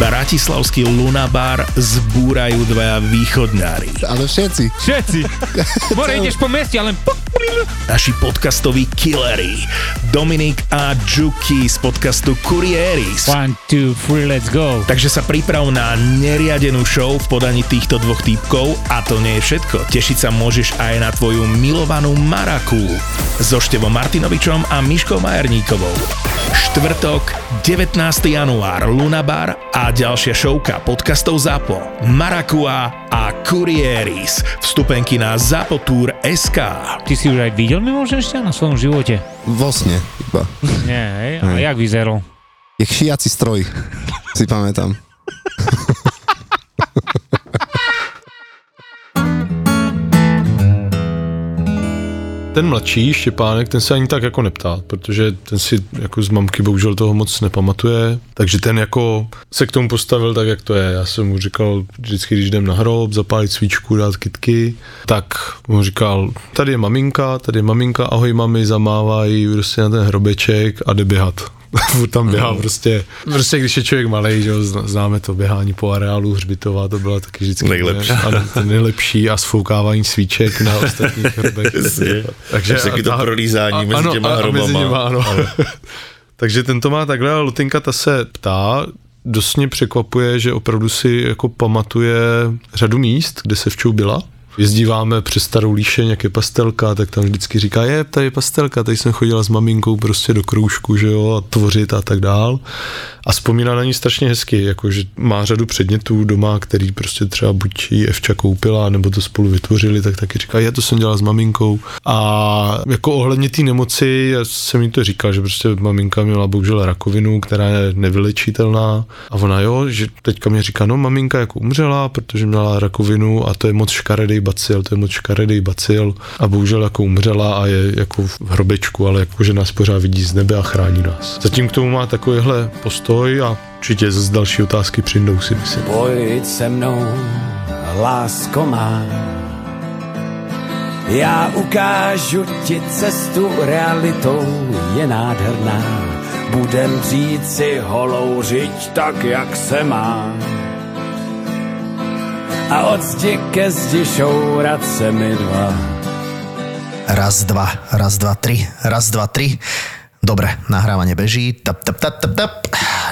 Bratislavský Lunabar zbúrajú dvaja východňári. Ale všetci. Všetci. More ideš po meste, ale... Naši podcastoví killery. Dominik a Juki z podcastu Kurieris. One, two, three, let's go. Takže sa priprav na neriadenú show v podaní týchto dvoch týpkov a to nie je všetko. Tešiť sa môžeš aj na tvoju milovanú Maraku so Števom Martinovičom a Miškou Majerníkovou. Štvrtok, 19. január, Lunabar a ďalšia šovka podcastov ZAPO, Marakua a Kurieris. Vstupenky na ZAPOTOUR.sk Ty si už aj videl mimoženšťa na svojom živote? Vo sne iba. Nie, hej? A jak vyzeral? Je šiaci stroj, si pamätám. Ten mladší Štěpánek, ten se ani tak jako neptá, protože ten si jako z mamky bohužel toho moc nepamatuje, takže ten jako se k tomu postavil tak, jak to je. Já jsem mu říkal vždycky, když jdem na hrob, zapálit svíčku, dát kytky, tak mu říkal, tady je maminka, tady je maminka, ahoj mami, zamávají prostě na ten hrobeček a jde běhat. Furt tam běhá prostě, prostě když je člověk malý, že známe to běhání po areálu Hřbitova, to byla taky vždycky Nejlepší. Ano, ten nejlepší a sfoukávání svíček na ostatních hrobech. Takže taky to a- prolízání mezi ano, těma a- a hrobama. Mezi něma, ano. Takže ten to má takhle, ale Lutinka ta se ptá, dost mě překvapuje, že opravdu si jako pamatuje řadu míst, kde se včou byla. Jezdíváme přes starou líšeň, jak je pastelka, tak tam vždycky říká, je, tady je pastelka, tady jsem chodila s maminkou prostě do kroužku, že jo, a tvořit a tak dál. A vzpomíná na ní strašně hezky, jakože má řadu předmětů doma, který prostě třeba buď jí Evča koupila, nebo to spolu vytvořili, tak taky říká, je, to jsem dělala s maminkou. A jako ohledně té nemoci, já jsem jí to říkal, že prostě maminka měla bohužel rakovinu, která je nevylečitelná. A ona jo, že teďka mi říká, no maminka jako umřela, protože měla rakovinu a to je moc škaredý bacil, to je moc škaredý bacil a bohužel jako umřela a je jako v hrobečku, ale jako že nás pořád vidí z nebe a chrání nás. Zatím k tomu má takovýhle postoj a určitě z další otázky přijdou si myslím. Pojď se mnou, lásko má. Já ukážu ti cestu, realitou je nádherná. Budem dřít si holou řiď tak, jak se má. A od zdi ke zdi šourat se mi dva. Raz, dva, raz, dva, tri, raz, dva, tri. Dobre, nahrávanie beží. Tap, tap, tap, tap, tap.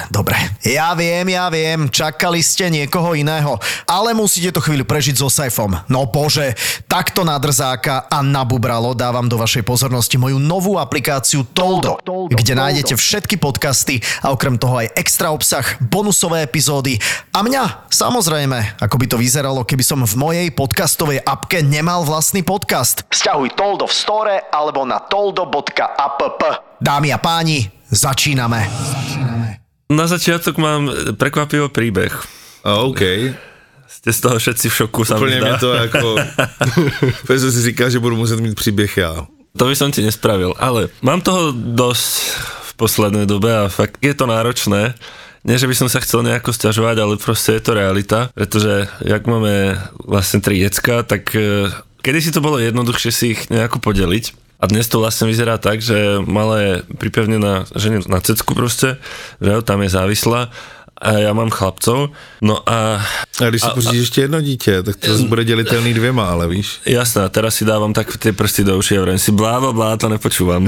Dobre. Ja viem, ja viem, čakali ste niekoho iného, ale musíte to chvíľu prežiť so Saifom. No bože, takto na drzáka a na bubralo dávam do vašej pozornosti moju novú aplikáciu Toldo, kde nájdete všetky podcasty a okrem toho aj extra obsah, bonusové epizódy a mňa, samozrejme, ako by to vyzeralo, keby som v mojej podcastovej apke nemal vlastný podcast. Sťahuj Toldo v store alebo na toldo.app. Dámy a páni, začíname. Na začiatok mám prekvapivý príbeh. A OK. Ste z toho všetci v šoku, sa mi Úplně mě to jako... Protože jsem si říkal, že budu muset mít příběh já. To by som ti nespravil, ale mám toho dosť v poslednej dobe a fakt je to náročné. Nie, že by som sa chcel nejako stiažovať, ale proste je to realita, pretože jak máme vlastne tri decka, tak eh, kedy si to bolo jednoduchšie si ich nejako podeliť. A dnes to vlastne vyzerá tak, že malé je pripevnená žene na cecku proste, že jo, tam je závislá a ja mám chlapcov. No a A když si pořídíš ještě jedno dítě, tak to bude dělitelný dvěma, ale víš. Jasné, teraz si dávam tak tie prsty do uši a vrajím si blá, blá, to nepočúvam.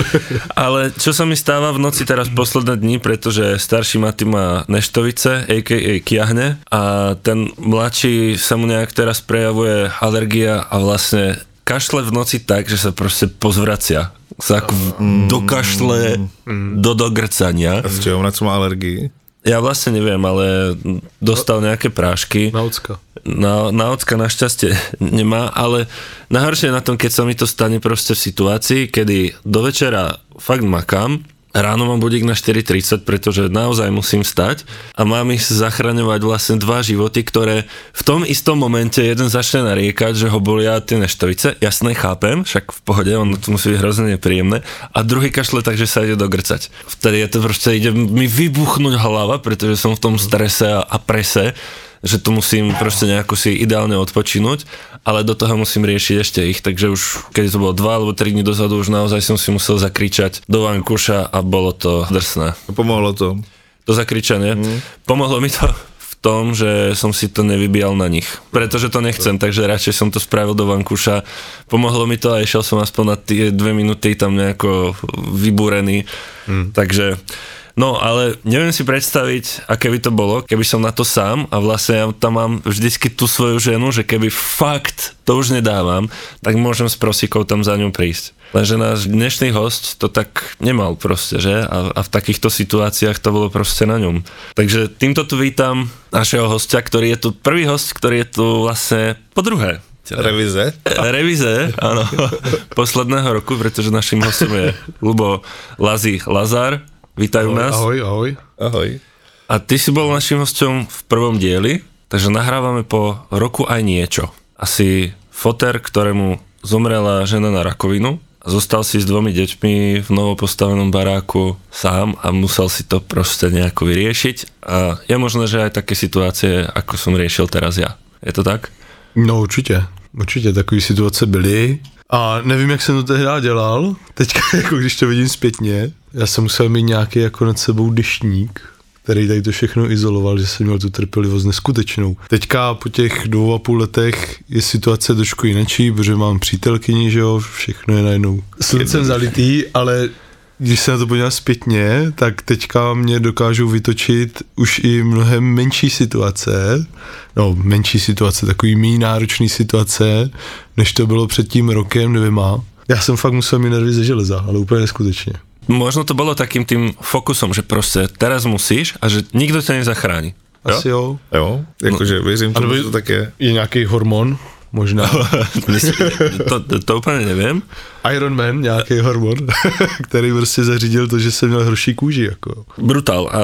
Ale čo sa mi stáva v noci teraz posledné dni, pretože starší Maty má neštovice, a.k.a. kiahne a ten mladší sa mu nejak teraz prejavuje alergia a vlastne kašle v noci tak, že sa proste pozvracia. Sa ako dokašle do dogrcania. A z čeho na co má alergii? Ja vlastne neviem, ale dostal nejaké prášky. Na ocka. Na, na ocka našťastie nemá, ale najhoršie je na tom, keď sa mi to stane proste v situácii, kedy do večera fakt makám, ráno mám budík na 4.30, pretože naozaj musím stať a mám ísť zachraňovať vlastne dva životy, ktoré v tom istom momente jeden začne nariekať, že ho bolia tie neštovice, jasné, chápem, však v pohode, on to musí byť hrozne nepríjemné a druhý kašle takže sa ide dogrcať. Vtedy je to proste, ide mi vybuchnúť hlava, pretože som v tom strese a, a prese, že tu musím proste nejako si ideálne odpočinúť, ale do toho musím riešiť ešte ich, takže už keď to bolo dva alebo tri dní dozadu, už naozaj som si musel zakričať do vankúša a bolo to drsné. Pomohlo to. To zakričanie. Mm. Pomohlo mi to v tom, že som si to nevybíjal na nich. Pretože to nechcem, takže radšej som to spravil do vankúša. Pomohlo mi to a išiel som aspoň na tie dve minúty tam nejako vybúrený. Mm. Takže No, ale neviem si predstaviť, aké by to bolo, keby som na to sám a vlastne ja tam mám vždycky tú svoju ženu, že keby fakt to už nedávam, tak môžem s prosikou tam za ňou prísť. Lenže náš dnešný host to tak nemal proste, že? A, a v takýchto situáciách to bolo proste na ňom. Takže týmto tu vítam našeho hostia, ktorý je tu prvý host, ktorý je tu vlastne po druhé. Revize? Revize, áno, posledného roku, pretože našim hostom je Lubo Lazi Lazar, Vítajú ahoj, nás. Ahoj, ahoj. Ahoj. A ty si bol našim hostom v prvom dieli, takže nahrávame po roku aj niečo. Asi foter, ktorému zomrela žena na rakovinu a zostal si s dvomi deťmi v novopostavenom baráku sám a musel si to proste nejako vyriešiť a je možné, že aj také situácie, ako som riešil teraz ja. Je to tak? No určitě, určitě takové situace byly a nevím, jak jsem to tehdy dělal, teďka jako když to vidím zpětně, já jsem musel mít nějaký jako nad sebou deštník, který tady to všechno izoloval, že jsem měl tu trpělivost neskutečnou. Teďka po těch dvou a půl letech je situace trošku jinačí, protože mám přítelkyni, že jo, všechno je najednou sluncem zalitý, ale když se na to podívám zpětně, tak teďka mě dokážou vytočit už i mnohem menší situace, no menší situace, takový méně náročný situace, než to bylo před tím rokem dvěma. Já jsem fakt musel mít nervy ze železa, ale úplně neskutečně. Možno to bolo takým tým fokusom, že proste teraz musíš a že nikto ťa nezachráni. Asi jo. Jo, jakože věřím tomu, to tak je. Je nějaký hormon, možná. to, to, to úplne neviem. Iron Man, nějaký hormon, který prostě zařídil to, že jsem měl hroší kůži. Jako. Brutál. A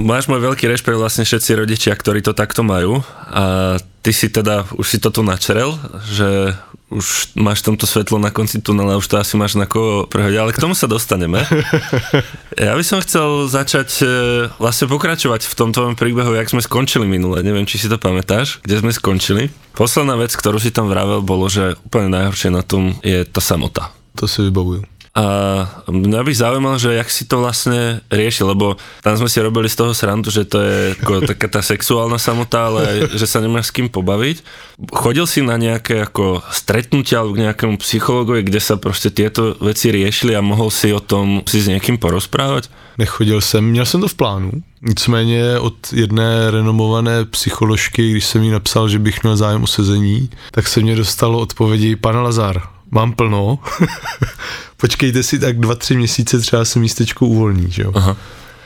máš môj veľký rešpekt vlastne všetci rodičia, ktorí to takto majú. A ty si teda, už si to tu načrel, že už máš tomto svetlo na konci tunela, už to asi máš na koho prehodiť, ale k tomu sa dostaneme. Ja by som chcel začať e, vlastne pokračovať v tom tvojom príbehu, jak sme skončili minule. Neviem, či si to pamätáš, kde sme skončili. Posledná vec, ktorú si tam vravel, bolo, že úplne najhoršie na tom je tá samota. To si vybavuju. A mňa by zaujímalo, že jak si to vlastne riešil, lebo tam sme si robili z toho srandu, že to je ako taká tá sexuálna samota, ale že sa nemáš s kým pobaviť. Chodil si na nejaké ako stretnutia alebo k nejakému psychologovi, kde sa proste tieto veci riešili a mohol si o tom si s niekým porozprávať? Nechodil jsem, měl jsem to v plánu, nicméně od jedné renomované psycholožky, když jsem jí napsal, že bych měl zájem o sezení, tak se mě dostalo odpovědi, pane Lazar, mám plno, počkejte si tak dva, tři měsíce, třeba se místečko uvolní, že jo. Aha.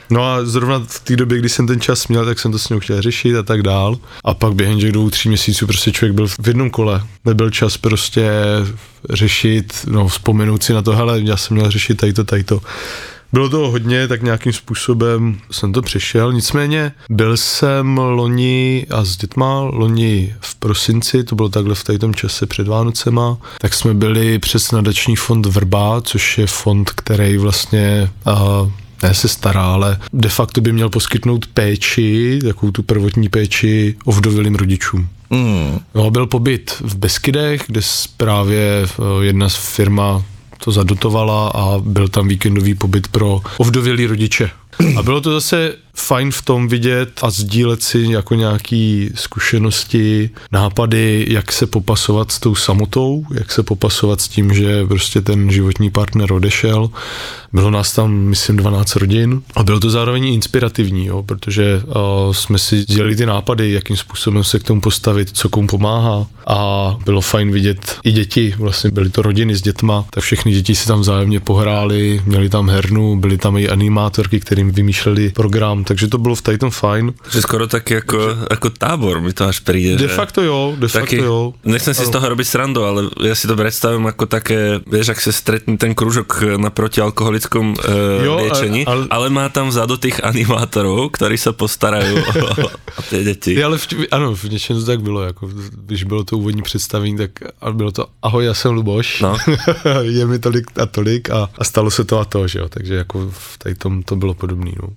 No a zrovna v té době, kdy jsem ten čas měl, tak jsem to s ním chtěl řešit a tak dál. A pak během těch dvou, tří měsíců prostě člověk byl v jednom kole. Nebyl čas prostě řešit, no vzpomenout si na to, hele, já jsem měl řešit tady to, tady to. Bylo toho hodně, tak nějakým způsobem jsem to přešel. Nicméně byl jsem loni a s dětma, loni v prosinci, to bylo takhle v tom čase před Vánocema, tak jsme byli přes nadační fond Vrba, což je fond, který vlastně uh, ne se stará, ale de facto by měl poskytnout péči, takovou tu prvotní péči ovdovělým rodičům. Mm. No, byl pobyt v Beskydech, kde právě eh, jedna z firma to zadotovala a byl tam víkendový pobyt pro ovdovělý rodiče. A bylo to zase fajn v tom vidět a sdílet si jako nějaký zkušenosti, nápady, jak se popasovat s tou samotou, jak se popasovat s tím, že prostě ten životní partner odešel. Bylo nás tam, myslím, 12 rodin a bylo to zároveň inspirativní, jo, protože uh, jsme si dělali ty nápady, jakým způsobem se k tomu postavit, co komu pomáhá a bylo fajn vidět i děti, vlastně byly to rodiny s dětma, tak všechny děti si tam vzájemně pohráli, měli tam hernu, byly tam i animátorky, kterým vymýšleli program, takže to bylo v tom fajn. Že skoro taký ako, ako tábor mi to až príde. De facto jo, de facto Taký, jo. nechcem si z toho robiť srandu, ale ja si to predstavím ako také, vieš, ak sa stretne ten kružok na protialkoholickom e, Jo, a- liečení, ale... ale- ale má tam vzadu tých animátorov, ktorí sa postarajú o, o tie deti. Je, ale v, ano, v něčem to tak bylo, jako když bylo to úvodní představení, tak bylo to ahoj, já jsem Luboš, No. je mi tolik a tolik a, a stalo se to a to, že jo, takže jako v tady tom to bylo podobný, no.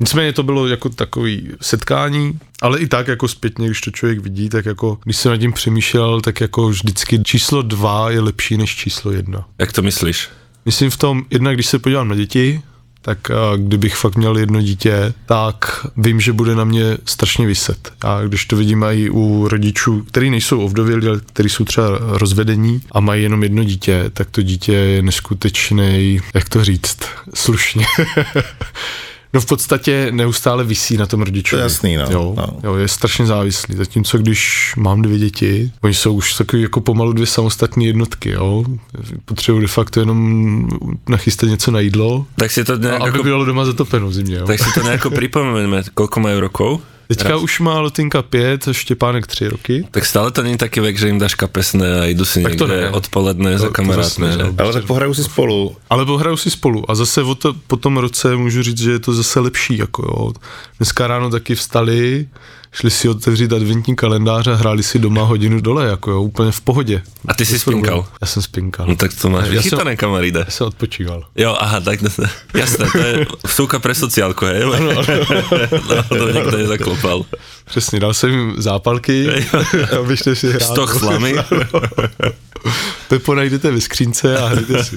Nicméně to bylo jako takový setkání, ale i tak jako zpětně, když to člověk vidí, tak jako, když jsem nad tím přemýšlel, tak jako vždycky číslo dva je lepší než číslo jedna. Jak to myslíš? Myslím v tom, jednak když se podívám na děti, tak a kdybych fakt měl jedno dítě, tak vím, že bude na mě strašně vyset. A když to vidím i u rodičů, kteří nejsou ovdovělí, ale kteří jsou třeba rozvedení a mají jenom jedno dítě, tak to dítě je neskutečný, jak to říct, slušně. No v podstatě neustále visí na tom rodičovi. To je jasný, no. Jo, No. jo, je strašně závislý. Zatímco když mám dvě děti, oni jsou už takový jako pomalu dvě samostatné jednotky, jo. Potřebuji de facto jenom nachystat něco na jídlo, Tak si to a nejako, aby bylo doma zatopeno v zimě, jo. tak si to nejako pripomeňme, koľko majú rokov. Teďka už má Lotinka pět, Štěpánek tři roky. Tak stále to není taký vek, že im dáš kapesné a idú si Tak to niekde ne. odpoledne za To- to kamarátmi. zase ne, no. Ale tak pohraju si spolu. Ale pohrajou si spolu a zase o to, po tom roce můžu říct, že je to zase lepší. Jako jo. Dneska ráno taky vstali, šli si otevřít adventní kalendář a hráli si doma hodinu dole, jako jo, úplně v pohodě. A ty si Bez problémů. spinkal? Já jsem spinkal. No tak to máš Já jsem- vychytané, kamaríde. Já jsem odpočíval. Jo, aha, tak jasné, to je vsúka pre sociálku, hej? No, to nikto nezaklopal. Přesně, dal jsem jim zápalky, abyste si hrát. Stoch slamy. Pepo najdete ve skřínce a hrajte si.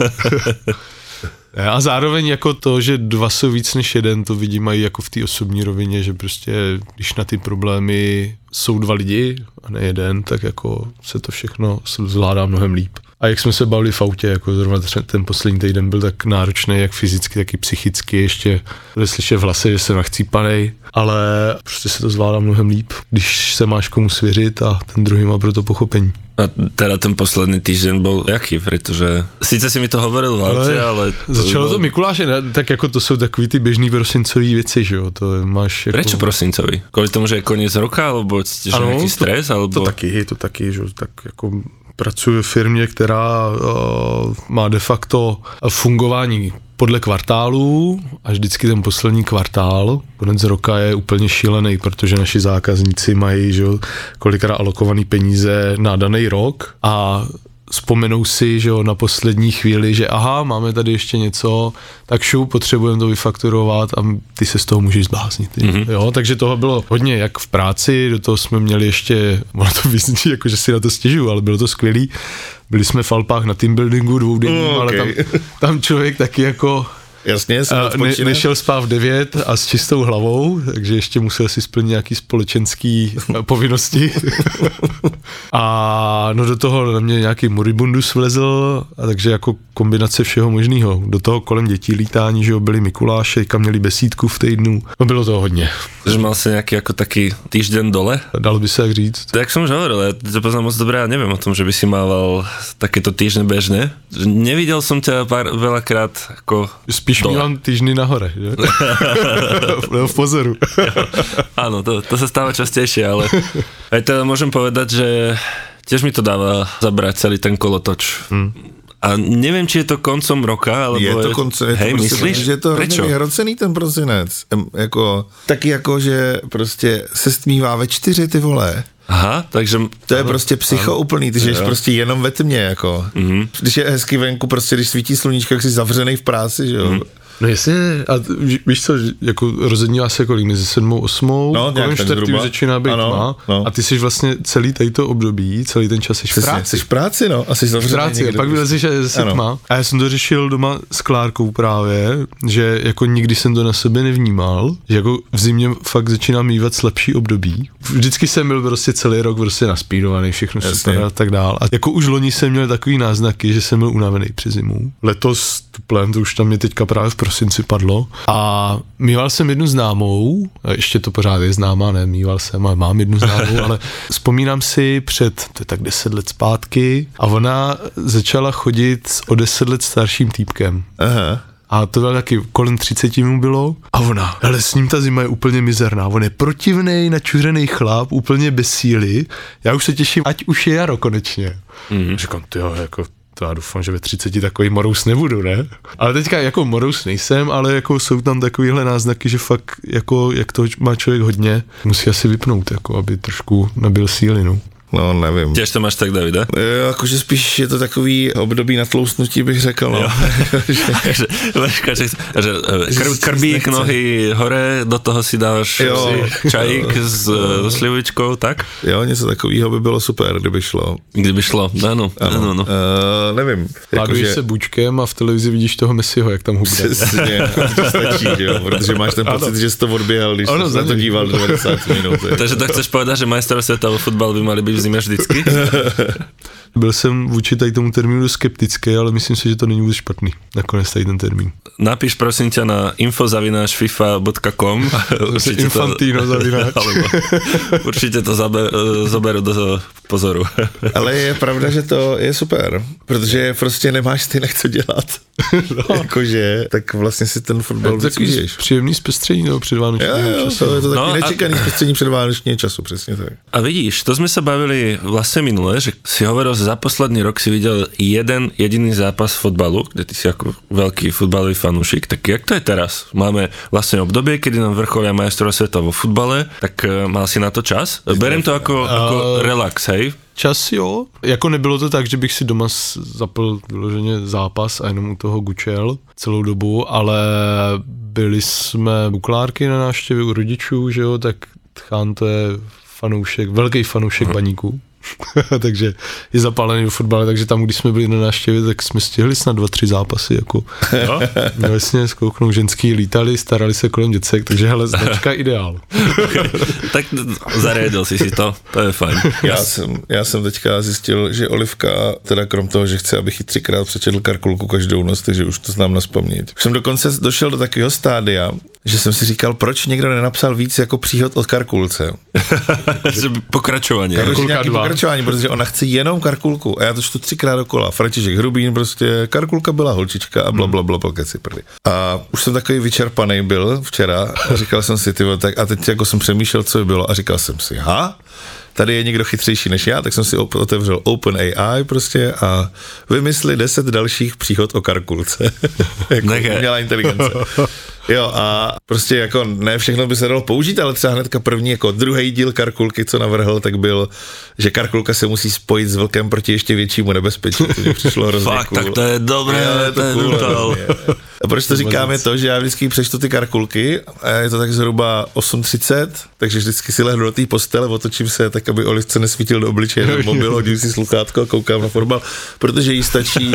A zároveň jako to, že dva jsou víc než jeden, to vidím i jako v té osobní rovině, že prostě když na ty problémy jsou dva lidi a ne jeden, tak jako se to všechno zvládá mnohem líp. A jak jsme se bavili v autě, jako zrovna ten poslední týden byl tak náročný, jak fyzicky, tak i psychicky, ještě bude slyšet v hlase, že jsem nachcípanej, ale prostě se to zvládá mnohem líp, když se máš komu svěřit a ten druhý má pro to pochopení. A teda ten posledný týždeň bol jaký, pretože síce si mi to hovoril v aute, ale... Začalo to bol- Mikuláše, ne? tak jako to jsou takový ty běžný prosincové věci, že jo, to máš jako... Prečo prosincovi? Kvôli tomu, že je koniec roka, alebo cítiš Ano, nejaký to- stres, alebo... To taky, to taky, že jo, tak jako pracuji v firmě, která uh, má de facto fungování podle kvartálů a vždycky ten poslední kvartál, konec roka je úplně šílený, protože naši zákazníci mají že, kolikrát alokovaný peníze na daný rok a vzpomenou si, že jo, na poslední chvíli, že aha, máme tady ještě něco, tak šup, potřebujeme to vyfakturovat a ty se z toho můžeš zbláznit. Mm-hmm. Jo, takže toho bylo hodně jak v práci, do toho jsme měli ještě, ono to vyzní, jako že si na to stěžuju, ale bylo to skvělý. Byli jsme v Alpách na team buildingu dvoudenním, Mm, ale tam, tam člověk taky jako Jasně, a ne, nešel spát v 9 a s čistou hlavou, takže ještě musel si splnit nějaký společenský eh, povinnosti. a no do toho na mě nějaký moribundus vlezl, a takže jako kombinace všeho možného. Do toho kolem dětí lítání, že jo, byli Mikuláše, kam měli besídku v týdnu. No bylo to hodně. Že mal si nejaký ako taký týždeň dole? Dalo by se tak říct. Tak som už hovoril, ja to poznám moc dobre a neviem o tom, že by si mával takéto týždne bežne. Že Nevidel som ťa pár, veľakrát ako... Spíš Dole. mívám týždny nahore, že? Nebo v pozoru. Áno, to, to sa stáva častejšie, ale aj teda môžem povedať, že tiež mi to dáva zabrať celý ten kolotoč. Hmm. A neviem, či je to koncom roka, alebo... Je to konce, je to Hej, prostě, myslíš? že je to hrozně vyhrocený ten prosinec. Jako, taky jako, že prostě se stmívá ve čtyři ty vole. Aha, takže... To je prostě psycho úplný, ty žiješ prostě jenom ve tmě, jako. Mm-hmm. Když je hezky venku, prostě když svítí sluníčko, jak jsi zavřený v práci, že jo. Mm-hmm. No jasně, a víš co, že jako rozednívá se kolik, mezi sedmou, osmou, No, kolem čtvrtý už začíná být Ano, tma no. a ty jsi vlastně celý tady to období, celý ten čas jsi v práci. jsi v práci, no, a jsi v zavřený práci, a pak prostě. vylezeš a je zase Ano. tma. A já jsem to řešil doma s Klárkou právě, že jako nikdy jsem to na sebe nevnímal, že jako v zimě fakt začínám mývat slabší období. Vždycky jsem byl prostě celý rok prostě naspídovaný, všechno Jasně. super a tak dál. A jako už loni jsem měl takový náznaky, že jsem byl unavený při zimu. Letos tuplem, to už tam mě teďka právě v prosinci padlo. A mýval jsem jednu známou, ještě to pořád je známá, ne, mýval jsem, ale mám jednu známou, ale vzpomínám si před, to je tak deset let zpátky, a ona začala chodit s o deset let starším týpkem. Aha. A to bylo taky kolem 30 mu bylo. A ona, ale s ním ta zima je úplně mizerná. On je protivnej, načuřený chlap, úplně bez síly. Já už se těším, ať už je jaro konečně. Mm. Říkám, ty jo, jako to já doufám, že ve 30 takový morous nebudu, ne? Ale teďka jako morous nejsem, ale jako jsou tam takovýhle náznaky, že fakt jako, jak to má člověk hodně, musí asi vypnout, jako aby trošku nabil síly, no. No, nevím. Tiež to máš tak, Davida? E, Jakože spíš je to takový období na tloustnutí, bych řekl, no. že, Vaška, že, že e, kr, krbík, nohy hore, do toho si dáš Jo. si čajík s, so slivovičkou, tak? jo, něco takového by bylo super, kdyby šlo. Kdyby šlo, áno, áno, no. Uh, nevím. Láduješ se bučkem a v televizi vidíš toho Messiho, jak tam hubne. Přesně, to stačí, že jo, protože máš ten pocit, že jsi to odběhal, když Ano, jsi za na to díval 90 minut. Takže to chceš povedať, že majstrov sveta vo futbal by mali byť v zime vždycky? Byl jsem vůči tady tomu termínu skeptický, ale myslím si, že to není vůbec špatný. Nakonec tady ten termín. Napíš prosím ťa na infozavinášfifa.com Infantino zavináč. alebo, určite to zabe, zoberú do pozoru. Ale je pravda, že to je super, protože prostě nemáš stejnak co dělat. No. Jakože, tak vlastně si ten fotbal to užiješ. příjemný zpestření toho předvánočního Jo, jo, času. to je to No takový a- nečekaný zpestření předvánočního času, přesně tak. A vidíš, to sme sa bavili vlastne minule, že si hovoril, za posledný rok si videl jeden jediný zápas fotbalu, kde ty si ako veľký futbalový fanúšik, tak jak to je teraz? Máme vlastne obdobie, kedy nám vrcholia majstrov sveta vo futbale, tak e, mal si na to čas? Berem to ako, ako relax, hej? Čas jo, jako nebylo to tak, že bych si doma zapl vyloženě zápas a jenom u toho gučel celou dobu, ale byli jsme u Klárky na návštěvě u rodičů, že jo, tak Tchán to je fanoušek, velký fanoušek baníků. takže je zapálený do fotbale, takže tam, když jsme byli na návštěvě, tak jsme stihli snad dva, tři zápasy, jako Jo? no, jasně, zkouknou ženský, lítali, starali se kolem děcek, takže hele, značka ideál. tak zariadil si si to, to je fajn. Já jsem, já jsem teďka zjistil, že Olivka, teda krom toho, že chce, abych ji třikrát přečetl karkulku každou noc, takže už to znám na. Už jsem dokonce došel do takového stádia, že jsem si říkal, proč někdo nenapsal víc jako příhod od karkulce. Jakože Karkulka dva. pokračování, protože ona chce jenom karkulku a já to čtu třikrát dokola. František Hrubín prostě, karkulka byla holčička a bla, bla, bla, bla, keci prdy. A už jsem takový vyčerpaný byl včera a říkal jsem si, ty tak a teď jako jsem přemýšlel, co by bylo a říkal jsem si, ha, tady je někdo chytřejší než já, tak jsem si op- otevřel OpenAI prostě a vymysli 10 dalších příhod o karkulce. jako umělá inteligence. Jo a prostě jako ne všechno by se dalo použít, ale třeba hnedka první jako druhý díl Karkulky, co navrhl, tak byl, že Karkulka se musí spojit s vlkem proti ještě většímu nebezpečí. To mi přišlo hrozně Fakt, cool. tak to je dobré, Jo, to je cool, hrozně. A proč to říkám je to, že já vždycky přečtu ty karkulky a je to tak zhruba 8.30, takže vždycky si lehnu do té postele, otočím se tak, aby Olivce nesvítil do obličeje ten mobil, hodím si sluchátko a koukám na fotbal, protože jí stačí,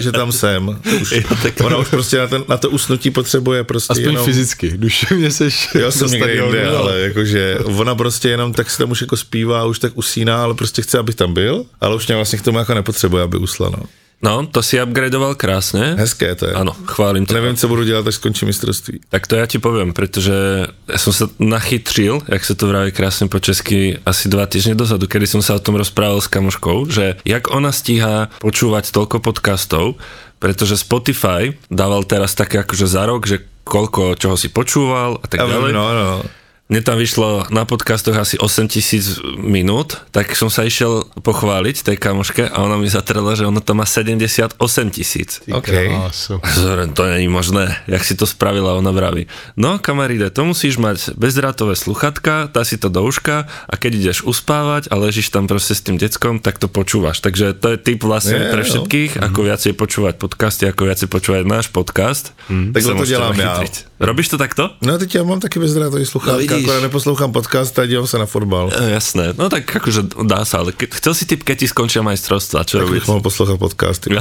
že tam jsem. Už, ona už prostě na, ten, na to usnutí potřebuje prostě Aspoň jenom... fyzicky, duševně seš Jo, jsem někde jinde, ale jakože ona prostě jenom tak si tam už jako zpívá, už tak usíná, ale prostě chce, abych tam byl, ale už mě vlastně k tomu jako nepotřebuje, aby usla, no. No, to si upgradeoval krásne. Hezké to je. Áno, chválim to. Nevím, co budu dělat, až skončí mistrovství. Tak to ja ti poviem, pretože ja som sa nachytril, jak sa to vraví krásne po česky, asi dva týždne dozadu, kedy som sa o tom rozprával s kamoškou, že jak ona stíha počúvať toľko podcastov, pretože Spotify dával teraz také akože za rok, že koľko čoho si počúval a tak ďalej. no, no. Mne tam vyšlo na podcastoch asi 8 tisíc minút, tak som sa išiel pochváliť tej kamoške a ona mi zatrela, že ona tam má 78 tisíc. OK. Krásu. Zoren, to není možné, jak si to spravila, ona vraví. No, kamaride, to musíš mať bezdrátové sluchatka, tá si to do uška a keď ideš uspávať a ležíš tam proste s tým deckom, tak to počúvaš. Takže to je tip vlastne Je, pre no. všetkých, ako viacej počúvať podcasty, ako viacej počúvať náš podcast. Tak Sa to dělám já. Robíš to takto? No teď já mám taky bezdrátový sluchátka, No, vidíš. no, akorát neposlouchám podcast a dívám se na fotbal. E, jasné, no tak akože dá sa, ale ke, chcel si tip, keď ti skončia majstrovstvá, čo Tak robiť? bych mohl poslouchat podcasty.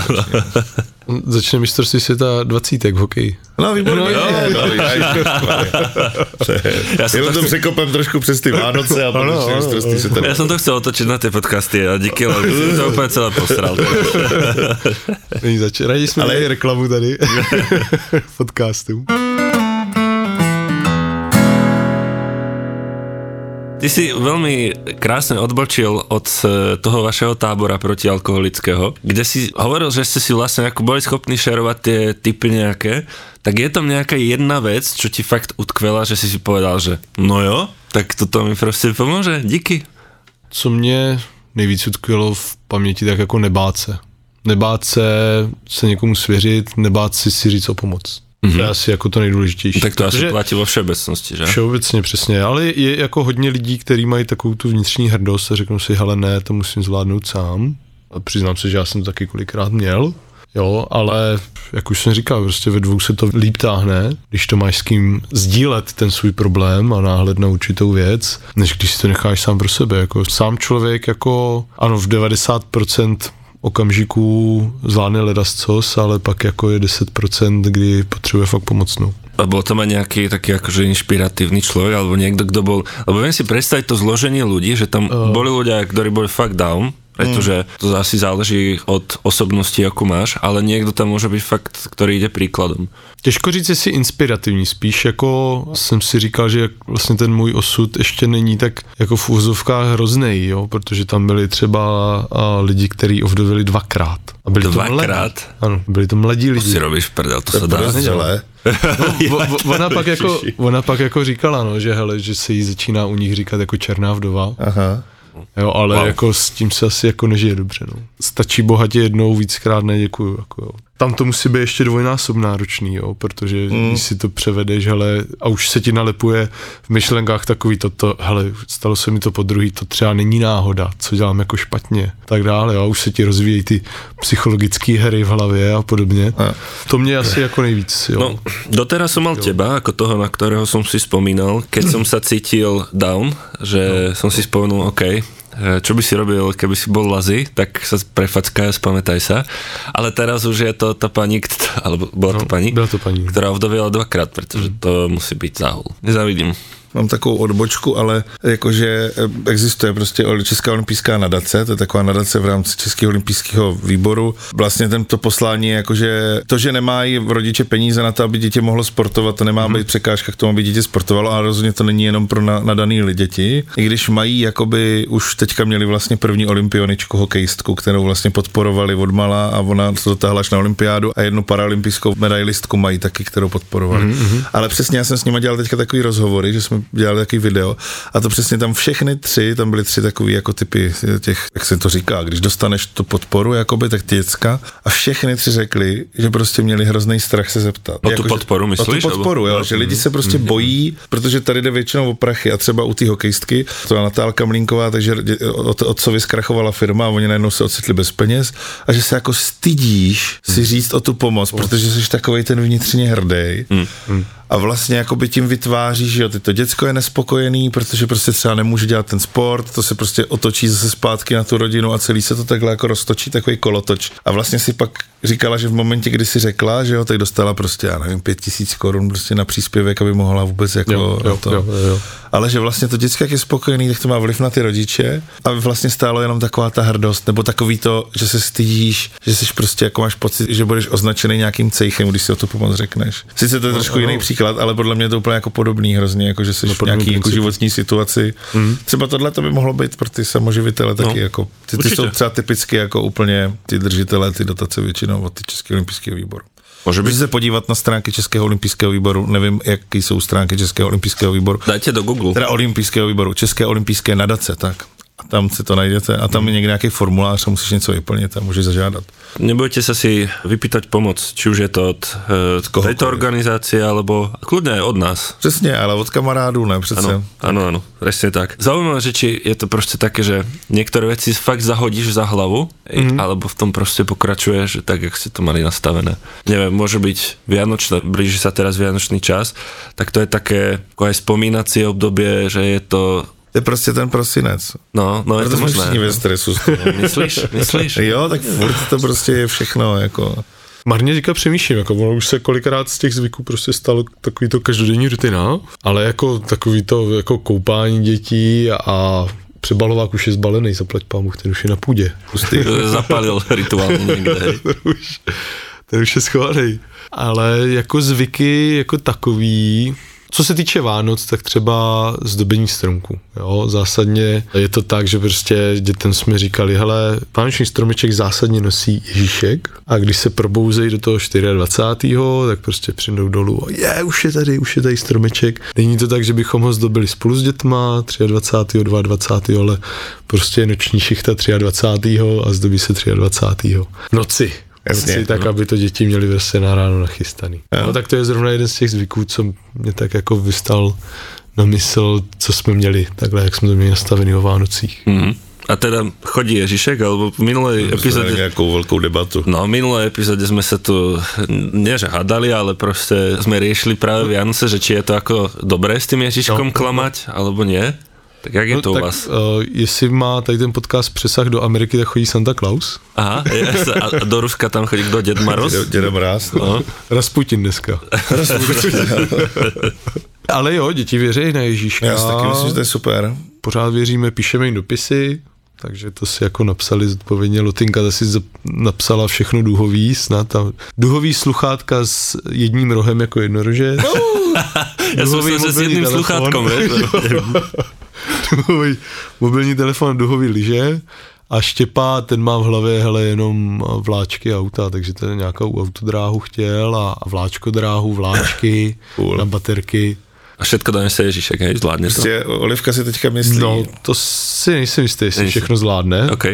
Začne mistrovství světa 20 v hokeji. No výborně. No, jo, no, Ja som Jenom to to překopem trošku přes ty Vánoce a potom si mistrovství se Ja som to chcel otočiť na tie podcasty a díky, lebo som to úplne celé posral. Není zač- Raději jsme Ale- Ale... reklamu tady podcastu. Ty si veľmi krásne odbočil od e, toho vašeho tábora protialkoholického, kde si hovoril, že ste si vlastne ako boli schopní šerovať tie typy nejaké, tak je tam nejaká jedna vec, čo ti fakt utkvela, že si si povedal, že no jo, tak toto mi prostě pomôže, díky. Co mě nejvíc utkvělo v paměti, tak jako nebát se. Nebát se se někomu svěřit, nebát si si říct o pomoc. Mm-hmm. To je asi jako to nejdůležitější. Tak to asi platí vo všeobecnosti, že? Všeobecně, přesně. Ale je jako hodně lidí, kteří mají takovou tu vnitřní hrdost a řeknou si, hele ne, to musím zvládnout sám. A přiznám se, že já jsem to taky kolikrát měl. Jo, ale jak už jsem říkal, prostě ve dvou se to líp táhne, když to máš s kým sdílet ten svůj problém a náhled na určitou věc, než když si to necháš sám pro sebe. Jako sám člověk jako, ano, v 90% okamžiků zvládne ledascos, ale pak jako je 10%, kdy potřebuje fakt pomocnou. A bol tam aj nejaký taký akože inšpiratívny človek, alebo niekto, kto bol... Lebo viem si predstaviť to zloženie ľudí, že tam uh. boli ľudia, ktorí boli fakt down, pretože to asi záleží od osobnosti, ako máš, ale niekto tam môže byť fakt, ktorý ide príkladom. Těžko říct, jestli inspirativní, spíš jako jsem si říkal, že vlastně ten můj osud ještě není tak jako v úzovkách hrozný, jo, protože tam byli třeba a, lidi, kteří ovdovili dvakrát. A byli dvakrát? to mladí. Ano, byli to mladí lidi. To si robíš prdel, to, to se dá. No, ona, pak jako, ona pak jako říkala, no, že hele, že se jí začíná u nich říkat jako černá vdova. Aha. Jo, ale wow. jako s tím se asi jako nežije dobře, no. Stačí bohatě jednou, víckrát neděkuju, jako jo tam to musí být ještě dvojnásob náročný, jo, protože mm. když si to převedeš, hele, a už se ti nalepuje v myšlenkách takový toto, hele, stalo se mi to po druhý, to třeba není náhoda, co dělám jako špatně, tak dále, jo, už se ti rozvíjejí ty psychologické hry v hlavě a podobně. A. To mě asi jako nejvíc, jo. No, doteraz som mal jo. teba, ako toho, na ktorého som si spomínal, keď som sa cítil down, že no. som si spomenul, OK, čo by si robil, keby si bol lazy, tak sa prefackaj a spamätaj sa. Ale teraz už je to tá pani, alebo bola to no, pani, byla to pani, ktorá ovdoviela dvakrát, pretože to musí byť záhul. Nezavidím mám takovou odbočku, ale jakože eh, existuje prostě Česká olympijská nadace, to je taková nadace v rámci Českého olympijského výboru. Vlastně tento poslání je jakože to, že nemají rodiče peníze na to, aby dítě mohlo sportovat, to nemá mm-hmm. být překážka k tomu, aby dítě sportovalo, ale rozhodně to není jenom pro nadaný děti. I když mají, jakoby už teďka měli vlastně první olympioničku, hokejistku, kterou vlastně podporovali od mala a ona to dotáhla až na olympiádu a jednu paralympijskou medailistku mají taky, kterou podporovali. Mm-hmm. Ale přesně já jsem s nimi dělal teďka takový rozhovory, že jsme dělali takový video a to přesně tam všechny tři, tam byly tři takový jako typy těch, jak se to říká, když dostaneš tu podporu, jakoby, tak ty děcka a všechny tři řekli, že prostě měli hrozný strach se zeptat. O jako, tu podporu, myslíš? O tu podporu, jo, že lidi se prostě mm-hmm. bojí, protože tady jde většinou o prachy a třeba u té hokejistky, to je Natálka Mlínková, takže od, otcovi zkrachovala firma a oni najednou se ocitli bez peněz a že se jako stydíš si mm. říct o tu pomoc, protože jsi takový ten vnitřně hrdý. Mm a vlastně jakoby tím vytváří, že jo, ty to děcko je nespokojený, protože prostě třeba nemůže dělat ten sport, to se prostě otočí zase zpátky na tu rodinu a celý se to takhle jako roztočí, takový kolotoč. A vlastně si pak říkala, že v momentě, kdy si řekla, že jo, tak dostala prostě, já nevím, pět tisíc korun prostě na příspěvek, aby mohla vůbec jako jo, jo, to. Jo, jo, jo. Ale že vlastně to děcko, jak je spokojený, tak to má vliv na ty rodiče a vlastně stálo jenom taková ta hrdost, nebo takový to, že se stydíš, že jsi prostě jako máš pocit, že budeš označený nějakým cejchem, když si o to pomoc řekneš. Sice to je no, trošku no, jiný příklad, ale podle mě je to úplně jako podobný hrozně, jako že jsi no, v nějaký jako životní situaci. Mm. Třeba tohle to by mohlo být pro ty samoživitele taky no, jako, ty, ty jsou třeba typicky jako úplně ty držitelé ty dotace většinou od ty Českého olympijského výboru. Může být se podívat na stránky Českého olympijského výboru, nevím, jaký jsou stránky Českého olympijského výboru. Dajte do Google. Teda olympijského výboru, České olympijské nadace, tak a tam si to najdete a tam je někde nějaký formulář a musíš něco vyplnit a můžeš zažádat. Nebojte sa si vypýtať pomoc, či už je to od e, tejto organizácie, alebo kľudne aj od nás. Přesně, ale od kamarádů ne, přece. Ano, ano, ano, presne tak. Zaujímavé, že či je to prostě také, že niektoré veci fakt zahodíš za hlavu, mm-hmm. alebo v tom prostě pokračuje, že tak, jak ste to mali nastavené. Neviem, môže byť vianočné, blíži sa teraz vianočný čas, tak to je také ako aj spomínacie obdobie, že je to to je prostě ten prosinec. No, no je Proto to možné. všichni ve stresu. myslíš? Myslíš? Jo, tak furt to prostě je všechno, jako... Marně říká přemýšlím, jako ono už se kolikrát z těch zvyků prostě stalo takový to každodenní rutina, ale jako takový to jako koupání dětí a přebalovák už je zbalený, zaplať pámu, ten už je na půdě. Pustý. Zapalil rituál někde. ten, už, ten už je schovaný. Ale jako zvyky jako takový, co se týče Vánoc, tak třeba zdobení stromku. Jo, zásadně je to tak, že prostě dětem jsme říkali, hele, vánoční stromeček zásadně nosí Ježíšek a když se probouzejí do toho 24. tak prostě přijdou dolů a je, už je tady, už je tady stromeček. Není to tak, že bychom ho zdobili spolu s dětma 23. 22. ale prostě je noční šichta 23. a zdobí se 23. Noci Jasně, Jasně, tak no. aby to děti měly prostě na ráno nachystaný. Jo. No tak to je zrovna jeden z těch zvyků, co mě tak jako vystal na mysl, co jsme měli, takhle, jak jsme to měli nastavený o Vánocích. Mhm. A teda chodí Ježišek, alebo v minulej Jsme epizóde... nějakou velkou debatu. No, v minulej epizóde sme sa tu, že hadali, ale proste sme riešili práve Vianoce, že či je to ako dobré s tým Ježiškom No. klamať, alebo nie. Tak jak je to u tak vás? Uh, jestli má tady ten podcast přesah do Ameriky, tak chodí Santa Claus. Aha, jasne, a a do Ruska tam chodí kto, Ded Maroz? Děda- Děda Mráz. No. No. Rasputin dneska. Ale jo, děti věří na Ježíška. Já si taky myslím, že to je super. Pořád věříme, píšeme jim dopisy, takže to si jako napsali zodpovědně. Lotinka ta si napsala všechno duhový, snad tam duhový sluchátka s jedním rohem jako jednorože. Som Duhový myslel, že s jedným telefon. sluchátkom, duhový mobilní telefon, duhový lyže a Štěpá, ten má v hlavě hele, jenom vláčky auta, takže ten nějakou autodráhu chtěl a, a vláčkodráhu, vláčky Cool. na baterky. A všetko donese Ježišek, hej, zvládne to. Prostě Olivka si teďka myslí, No, to si nejsem jistý, jestli všechno zvládne. OK,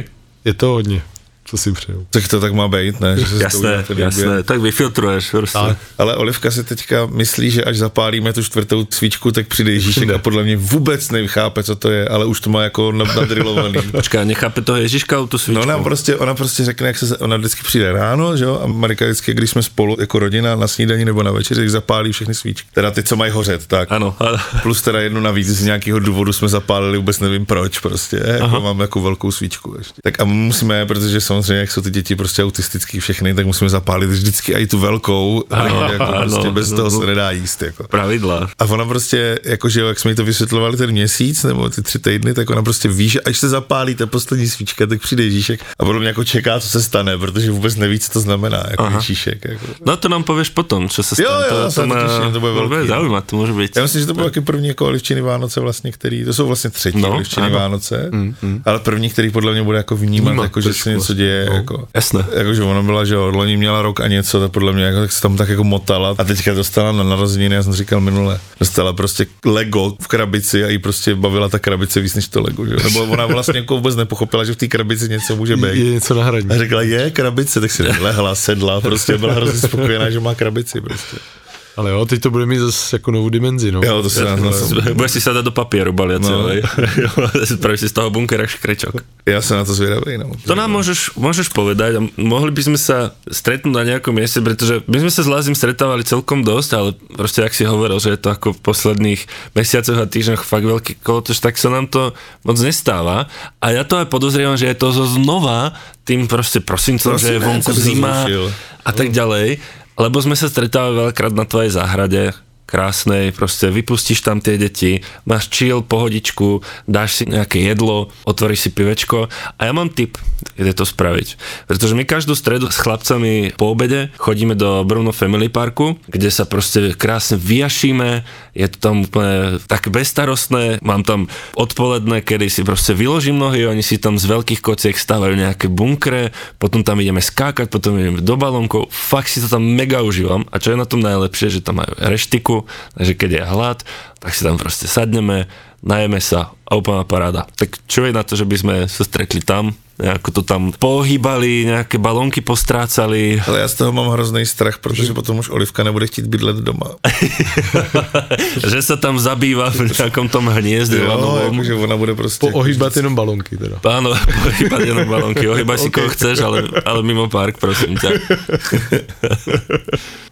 Je to hodně, co si přeju. tak to tak má být, ne? Že se to jasné, té době. jasné, tak vyfiltruješ prostě. Tak. Ale Olivka si teďka myslí, že až zapálíme tu čtvrtou svíčku, tak přijde Ježíšek a podle mě vůbec nechápe, co to je, ale už to má jako nad- nadrilovaný. Počkaj, nechápe toho Ježiška tu No svíčku? ona prostě, ona prostě řekne, jak se, ona vždycky přijde ráno, že jo, a Marika vždycky, když jsme spolu jako rodina na snídani nebo na večeři, tak zapálí všechny svíčky. Teda ty, co mají hořet, tak. Ano, ale- Plus teda jednu navíc z nějakého důvodu jsme zapálili, vůbec nevím proč, prostě, jako mám jako velkou svíčku ještě. Tak a musíme, protože samozřejmě, jak jsou ty děti prostě autistický všechny, tak musíme zapálit vždycky i tu velkou, Ano, jako ano, prostě bez no, toho no. se nedá jíst, jako. pravidla. A ona prostě, jakože jo, jak jsme jí to vysvětlovali ten měsíc nebo ty tři týdny, tak ona prostě ví, že až se zapálí ta poslední svíčka, tak přijde Ježíšek a podle mě jako čeká, co se stane, protože vůbec neví, co to znamená, jako Aha. Ježíšek. Jako. No to nám povieš potom, sa Jo, stane. jo, to, se na to těším, to bude velký, no. zaujímať, to môže byť. Já myslím, že to bylo taky první jako olivčiny Vánoce vlastně, který, to jsou vlastně třetí No, no, olivčiny. Vánoce, mm, mm. ale první, který podle mě bude jako vnímat, jako, že se něco vlastně, děje, no. jako. Jasné. Jako, že ona byla, že jo, loni měla rok a něco, tak podle mě jako, tak se tam tak jako motala a teďka dostala na narozeniny, já jsem říkal minule, dostala prostě Lego v krabici a jí prostě bavila ta krabice víc než to Lego, že? Nebo ona vlastně jako vůbec nepochopila, že v té krabici něco může být. Je něco na hraní. A řekla, je krabice, tak si lehla, sedla, prostě byla hrozně spokojená, že má krabici prostě. Ale jo, teď to bude mít zase jako novou dimenzi, no. Jo, to se nám Budeš si sadať do papieru baliaceho, No. hej. Spravíš si z toho bunkera škrečok. Já jsem na to zvědavý, no. To nám môžeš, môžeš povedať a mohli by sme sa stretnúť na nejakom mieste, pretože my sme sa s Lázim stretávali celkom dosť, ale proste ak si hovoril, že je to ako v posledných mesiacoch a týždňoch fakt veľký kolotoč, tak sa nám to moc nestáva. A ja to aj podozrievam, že je to zo znova tým proste prosincom, že je vonku zima a tak ďalej. Lebo sme sa stretávali veľakrát na tvojej záhrade, krásnej, proste vypustíš tam tie deti, máš chill, pohodičku, dáš si nejaké jedlo, otvoríš si pivečko a ja mám tip, kde to spraviť. Pretože my každú stredu s chlapcami po obede chodíme do Brno Family Parku, kde sa proste krásne vyjašíme, je to tam úplne tak bezstarostné, mám tam odpoledne, kedy si proste vyložím nohy, oni si tam z veľkých kociek stávajú nejaké bunkre, potom tam ideme skákať, potom ideme do balónkov, fakt si to tam mega užívam a čo je na tom najlepšie, že tam majú reštiku, takže keď je hlad, tak si tam proste sadneme, najeme sa a úplná paráda. Tak čo je na to, že by sme sa stretli tam, nejako to tam pohýbali, nejaké balónky postrácali. Ale já z toho mám hrozný strach, protože potom už Olivka nebude chtít bydlet doma. že sa tam zabýva v nejakom tom hniezde Jo, jakože ona bude prostě... Ohýbat jenom balonky teda. Áno, ohýbať jenom balónky, ohýbaj si koho chceš, ale, ale mimo park, prosím ťa.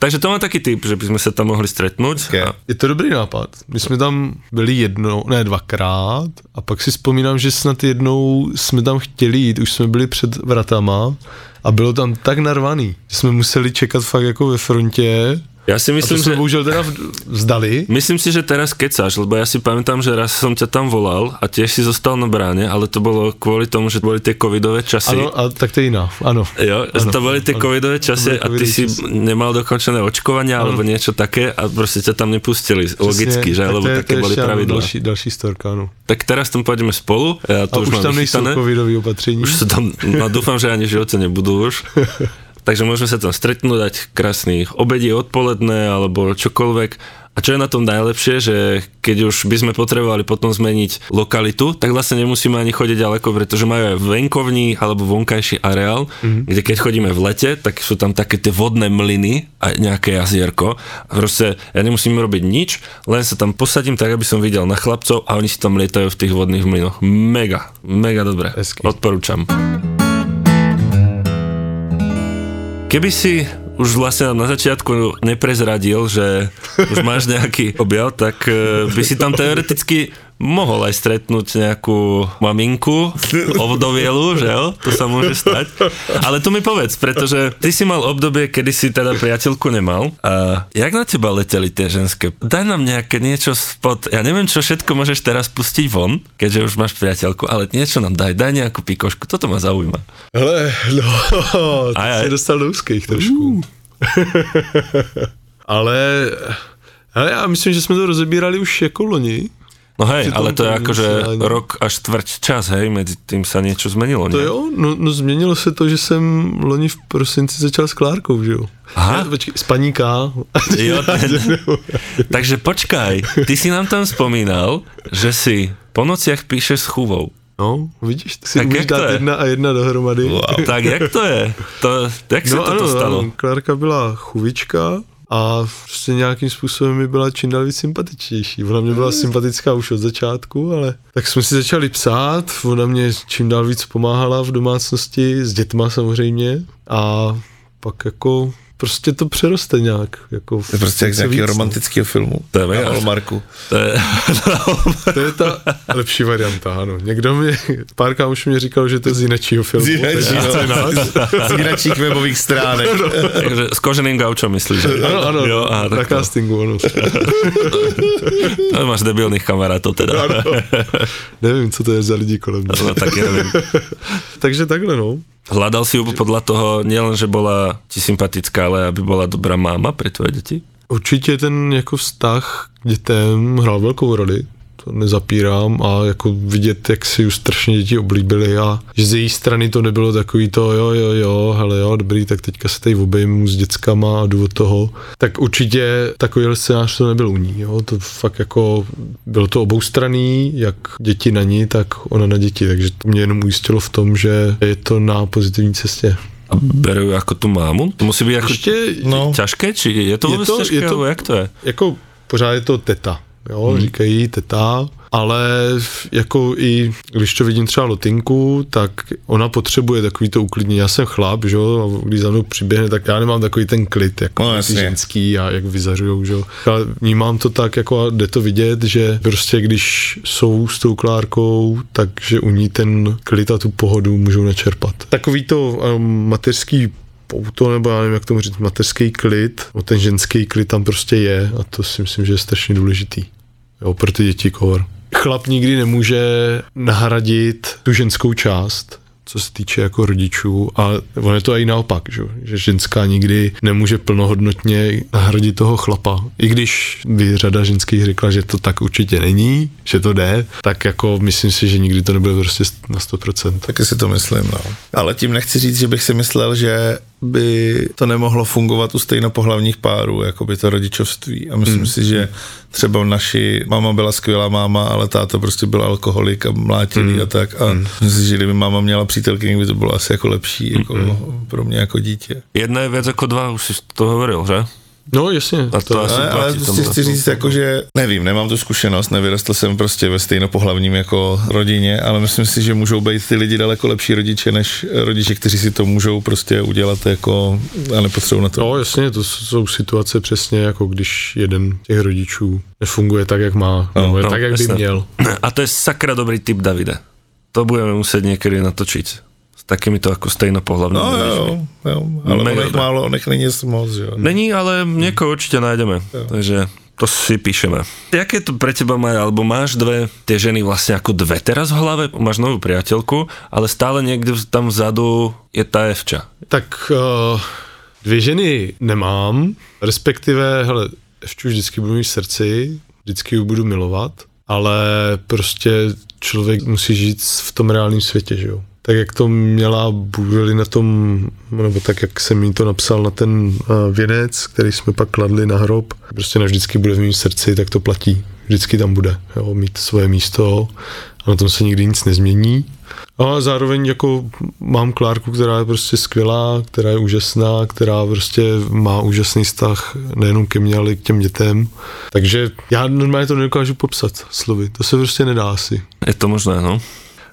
Takže to mám taký typ, že by sme sa tam mohli stretnúť. Okay. A, Je to dobrý nápad. My jsme tam byli jednou, ne dvakrát a pak si vzpomínám, že snad jednou jsme tam chtěli jít, už jsme byli před vratama a bylo tam tak narvaný, že jsme museli čekat fakt jako ve frontě ja si a to myslím, jsme že... bohužel teda vzdali. Myslím si, že teraz kecáš, lebo ja si pamätám, že raz som ťa tam volal a tiež si zostal na bráne, ale to bolo kvôli tomu, že boli tie covidové časy. Ano, a tak to je jiná, ano. Jo, ano, to boli tie ano. covidové časy a ty si nemal dokončené očkovanie alebo niečo také a proste ťa tam nepustili. Logicky, že? tak Lebo také ano, pravidla. Další, další storka, ano. Tak teraz tam pôjdeme spolu, A to už, už mám tam nejsou covidové opatření. Už sa tam, no dúfam, že ani v živote nebudú už. takže môžeme sa tam stretnúť, dať krásny obedie odpoledne alebo čokoľvek. A čo je na tom najlepšie, že keď už by sme potrebovali potom zmeniť lokalitu, tak vlastne nemusíme ani chodiť ďaleko, pretože majú aj venkovní alebo vonkajší areál, mm-hmm. kde keď chodíme v lete, tak sú tam také tie vodné mlyny a nejaké jazierko. A proste ja nemusím robiť nič, len sa tam posadím tak, aby som videl na chlapcov a oni si tam lietajú v tých vodných mlynoch. Mega, mega dobre. Hezky. Odporúčam. Keby si už vlastne na začiatku neprezradil, že už máš nejaký objav, tak eh, by si tam teoreticky mohol aj stretnúť nejakú maminku, ovdovielu, že jo? To sa môže stať. Ale to mi povedz, pretože ty si mal obdobie, kedy si teda priateľku nemal. A jak na teba leteli tie ženské? Daj nám nejaké niečo spod... Ja neviem, čo všetko môžeš teraz pustiť von, keďže už máš priateľku, ale niečo nám daj. Daj nejakú pikošku, toto ma zaujíma. Hele, no, ty Aj, aj. jsi dostal do úzkých trošku. ale, ale já myslím, že jsme to rozebírali už jako loni. No hej, ale to je akože rok až štvrť čas, hej, medzi tým sa niečo zmenilo, To jo, no, no změnilo se to, že jsem loni v prosinci začal s Klárkou, že jo. Aha. Ne, počkej, s paníka. Jo, takže počkaj, ty si nám tam spomínal, že si po nociach píšeš s chůvou. No, vidíš, ty si Tak umíš to dát je? jedna a jedna dohromady. Wow. Tak jak to je? To, jak se No to ano, stalo? ano, Klárka byla chuvička a prostě nějakým způsobem mi byla čím dál víc sympatičtější. Ona mě byla sympatická už od začátku, ale tak jsme si začali psát, ona mě čím dál víc pomáhala v domácnosti, s dětma samozřejmě. A pak jako prostě to přeroste nějak. Jako To je prostě jak z nějakého no. romantického filmu. To je. Na Hallmarku. To je, To je ta lepší varianta, ano. Někdo mi, pár kámošů mě říkal, že to je z jiného filmu. Z jiných webových stránek. takže s koženým gaučom myslíš, že? Ano, ano, Jo, aha, na tak to, castingu, ano. to máš debilných kamarátov teda. Nevím, co to je za lidi kolem mě. No, taky neviem. Takže takhle, no. Hľadal si ju podľa toho, nielen, že bola ti sympatická, ale aby bola dobrá máma pre tvoje deti? Určitě ten jako vztah k dětem hrál velkou roli, to nezapírám a jako vidět, jak si už strašně děti oblíbili a že z její strany to nebylo takový to jo, jo, jo, hele jo, dobrý, tak teďka se tady obejmu s dětskama a jdu od toho. Tak určitě takový scénář to nebyl u ní, jo, to fakt jako bylo to oboustranný, jak děti na ní, tak ona na děti, takže to mě jenom ujistilo v tom, že je to na pozitivní cestě. A berú ju ako tú mámu? To musí byť ako Ještě, No. ťažké? Či je to Je to- ťažké? je to- jak to je? jako pořád je to teta, jo, hmm. říkají jí teta, ale jako i když to vidím třeba Lotinku, tak ona potřebuje takový to uklidnění. Já jsem chlap, že jo, a když za mnou přiběhne, tak já nemám takový ten klid, jako No, ty ženský a jak vyzařujou, že jo. Ale vnímám to tak, jako a jde to vidět, že prostě když jsou s tou Klárkou, takže u ní ten klid a tu pohodu můžou načerpat. Takový to um, mateřský pouto, nebo já nevím, jak tomu říct, mateřský klid, no ten ženský klid tam prostě je a to si myslím, že je strašně důležitý. Jo, pro ty děti kor. Chlap nikdy nemůže nahradit tu ženskou část, co se týče jako rodičů a ono je to i naopak, že, že ženská nikdy nemůže plnohodnotně nahradit toho chlapa. I když by řada ženských řekla, že to tak určitě není, že to jde, tak jako myslím si, že nikdy to nebude prostě na 100%. Taky si to myslím, no. Ale tím nechci říct, že bych si myslel, že by to nemohlo fungovat u stejnopohlavních párů, jako by to rodičovství. A myslím mm. si, že třeba naši máma byla skvělá máma, ale táta prostě byl alkoholik a mlátilý mm. a tak. A mm. myslím si, že kdyby máma měla přítelkyni, by to bylo asi jako lepší jako mm. pro mě jako dítě. Jedna je viac ako dva, už si to hovoril, že? No jasně. A to asi Ale, ale prostě chci říct, jako, že nevím, nemám tu zkušenost, nevyrostl jsem prostě ve stejnopohlavním jako rodině, ale myslím si, že můžou být ty lidi daleko lepší rodiče, než rodiče, kteří si to můžou prostě udělat jako a nepotřebují na to. No jasně, to jsou situace přesně jako když jeden těch rodičů nefunguje tak, jak má, no, nebo je no, tak, jak by jasné. měl. A to je sakra dobrý tip Davide. To budeme musieť niekedy natočiť. S takýmito ako stejnopohľavnými No rodičmi. jo, jo, ale Mega on nech dobré. málo, on nech není moc, jo. Není, ale niekoho určite nájdeme. Takže to si píšeme. Jaké to pre teba má, alebo máš dve tie ženy vlastne ako dve teraz v hlave, máš novú priateľku, ale stále niekde vz- tam vzadu je tá Evča. Tak uh, dvě ženy nemám, respektive, hele, Evču vždycky budu mít v srdci, vždycky ji budu milovat, ale prostě člověk musí žít v tom reálném světě, že jo. Tak jak to měla, byli na tom, nebo tak jak jsem jí to napsal na ten uh, věnec, který jsme pak kladli na hrob, prostě navždycky bude v mém srdci, tak to platí. Vždycky tam bude, jo, mít svoje místo a na tom se nikdy nic nezmění. A zároveň jako mám Klárku, která je prostě skvělá, která je úžasná, která prostě má úžasný vztah nejenom ke mně, ale i k těm dětem. Takže já normálně to nedokážu popsat slovy. To se prostě nedá asi. Je to možné, no.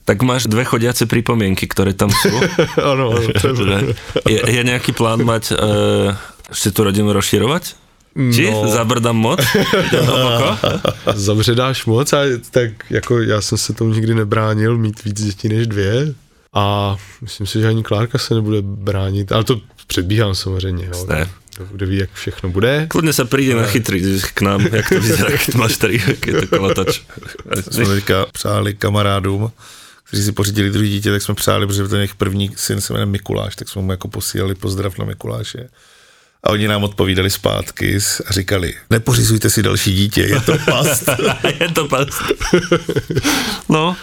Tak máš dve chodiace pripomienky, ktoré tam sú. ano, ano. to je- je, nejaký plán mať uh, ešte tú rodinu rozširovať? Či No. zabrdám moc? Zabředáš moc a tak jako já jsem se tomu nikdy nebránil mít víc dětí než dvě a myslím si, že ani Klárka se nebude bránit, ale to předbíhám samozřejmě, jo. Ne. Kdo ví, jak všechno bude. Kľudne sa príde nachytriť k nám, jak to vyzerá, keď máš tady, keď je to kolotač. jsme teďka přáli kamarádům, kteří si pořídili druhý dítě, tak jsme přáli, protože ten jejich první syn se jmenuje Mikuláš, tak jsme mu jako posílali pozdrav na Mikuláše. A oni nám odpovídali zpátky s- a říkali, nepořizujte si další dítě, je to past. je to past. No,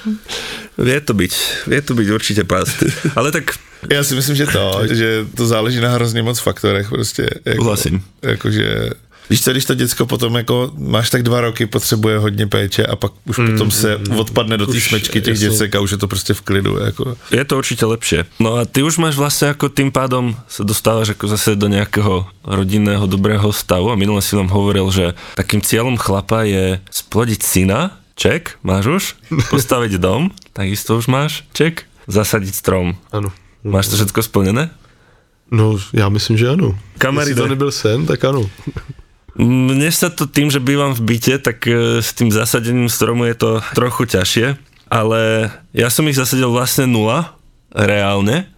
vie to byť, vie to byť určite past. Ale tak Já si myslím, že to, že to záleží na hrozně moc faktorech prostě. Jako, Souhlasím. Jakože, víš co, když to děcko potom jako máš tak dva roky, potřebuje hodně péče a pak už mm, potom se odpadne do té smečky těch jasně. děcek a už je to prostě v klidu. Jako. je to určite lepšie. No a ty už máš vlastne ako tým pádom sa dostávaš ako zase do nejakého rodinného dobrého stavu a minule si nám hovoril, že takým cieľom chlapa je splodiť syna, ček, máš už, postaviť dom, takisto už máš, ček, zasadiť strom. Ano. Máš to všetko splnené? No, já myslím, že ano. Kamaride. Jestli to nebyl sen, tak ano. Mne sa to tým, že bývam v byte, tak e, s tým zasadením stromu je to trochu ťažšie, ale ja som ich zasadil vlastne nula, reálne,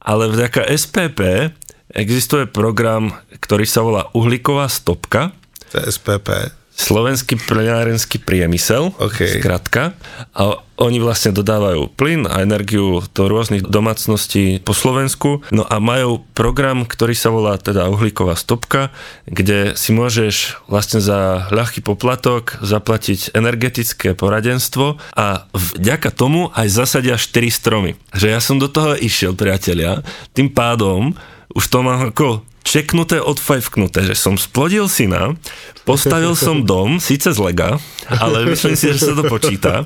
ale vďaka SPP existuje program, ktorý sa volá uhlíková stopka, To je SPP. Slovenský plenárenský priemysel, OK. skratka. A oni vlastne dodávajú plyn a energiu do rôznych domácností po Slovensku. No a majú program, ktorý sa volá teda uhlíková stopka, kde si môžeš vlastne za ľahký poplatok zaplatiť energetické poradenstvo a vďaka tomu aj zasadia 4 stromy. Že ja som do toho išiel, priatelia, tým pádom už to mám ako čeknuté, odfajfknuté, že som splodil syna, postavil som dom, síce z lega, ale myslím si, že sa to počíta.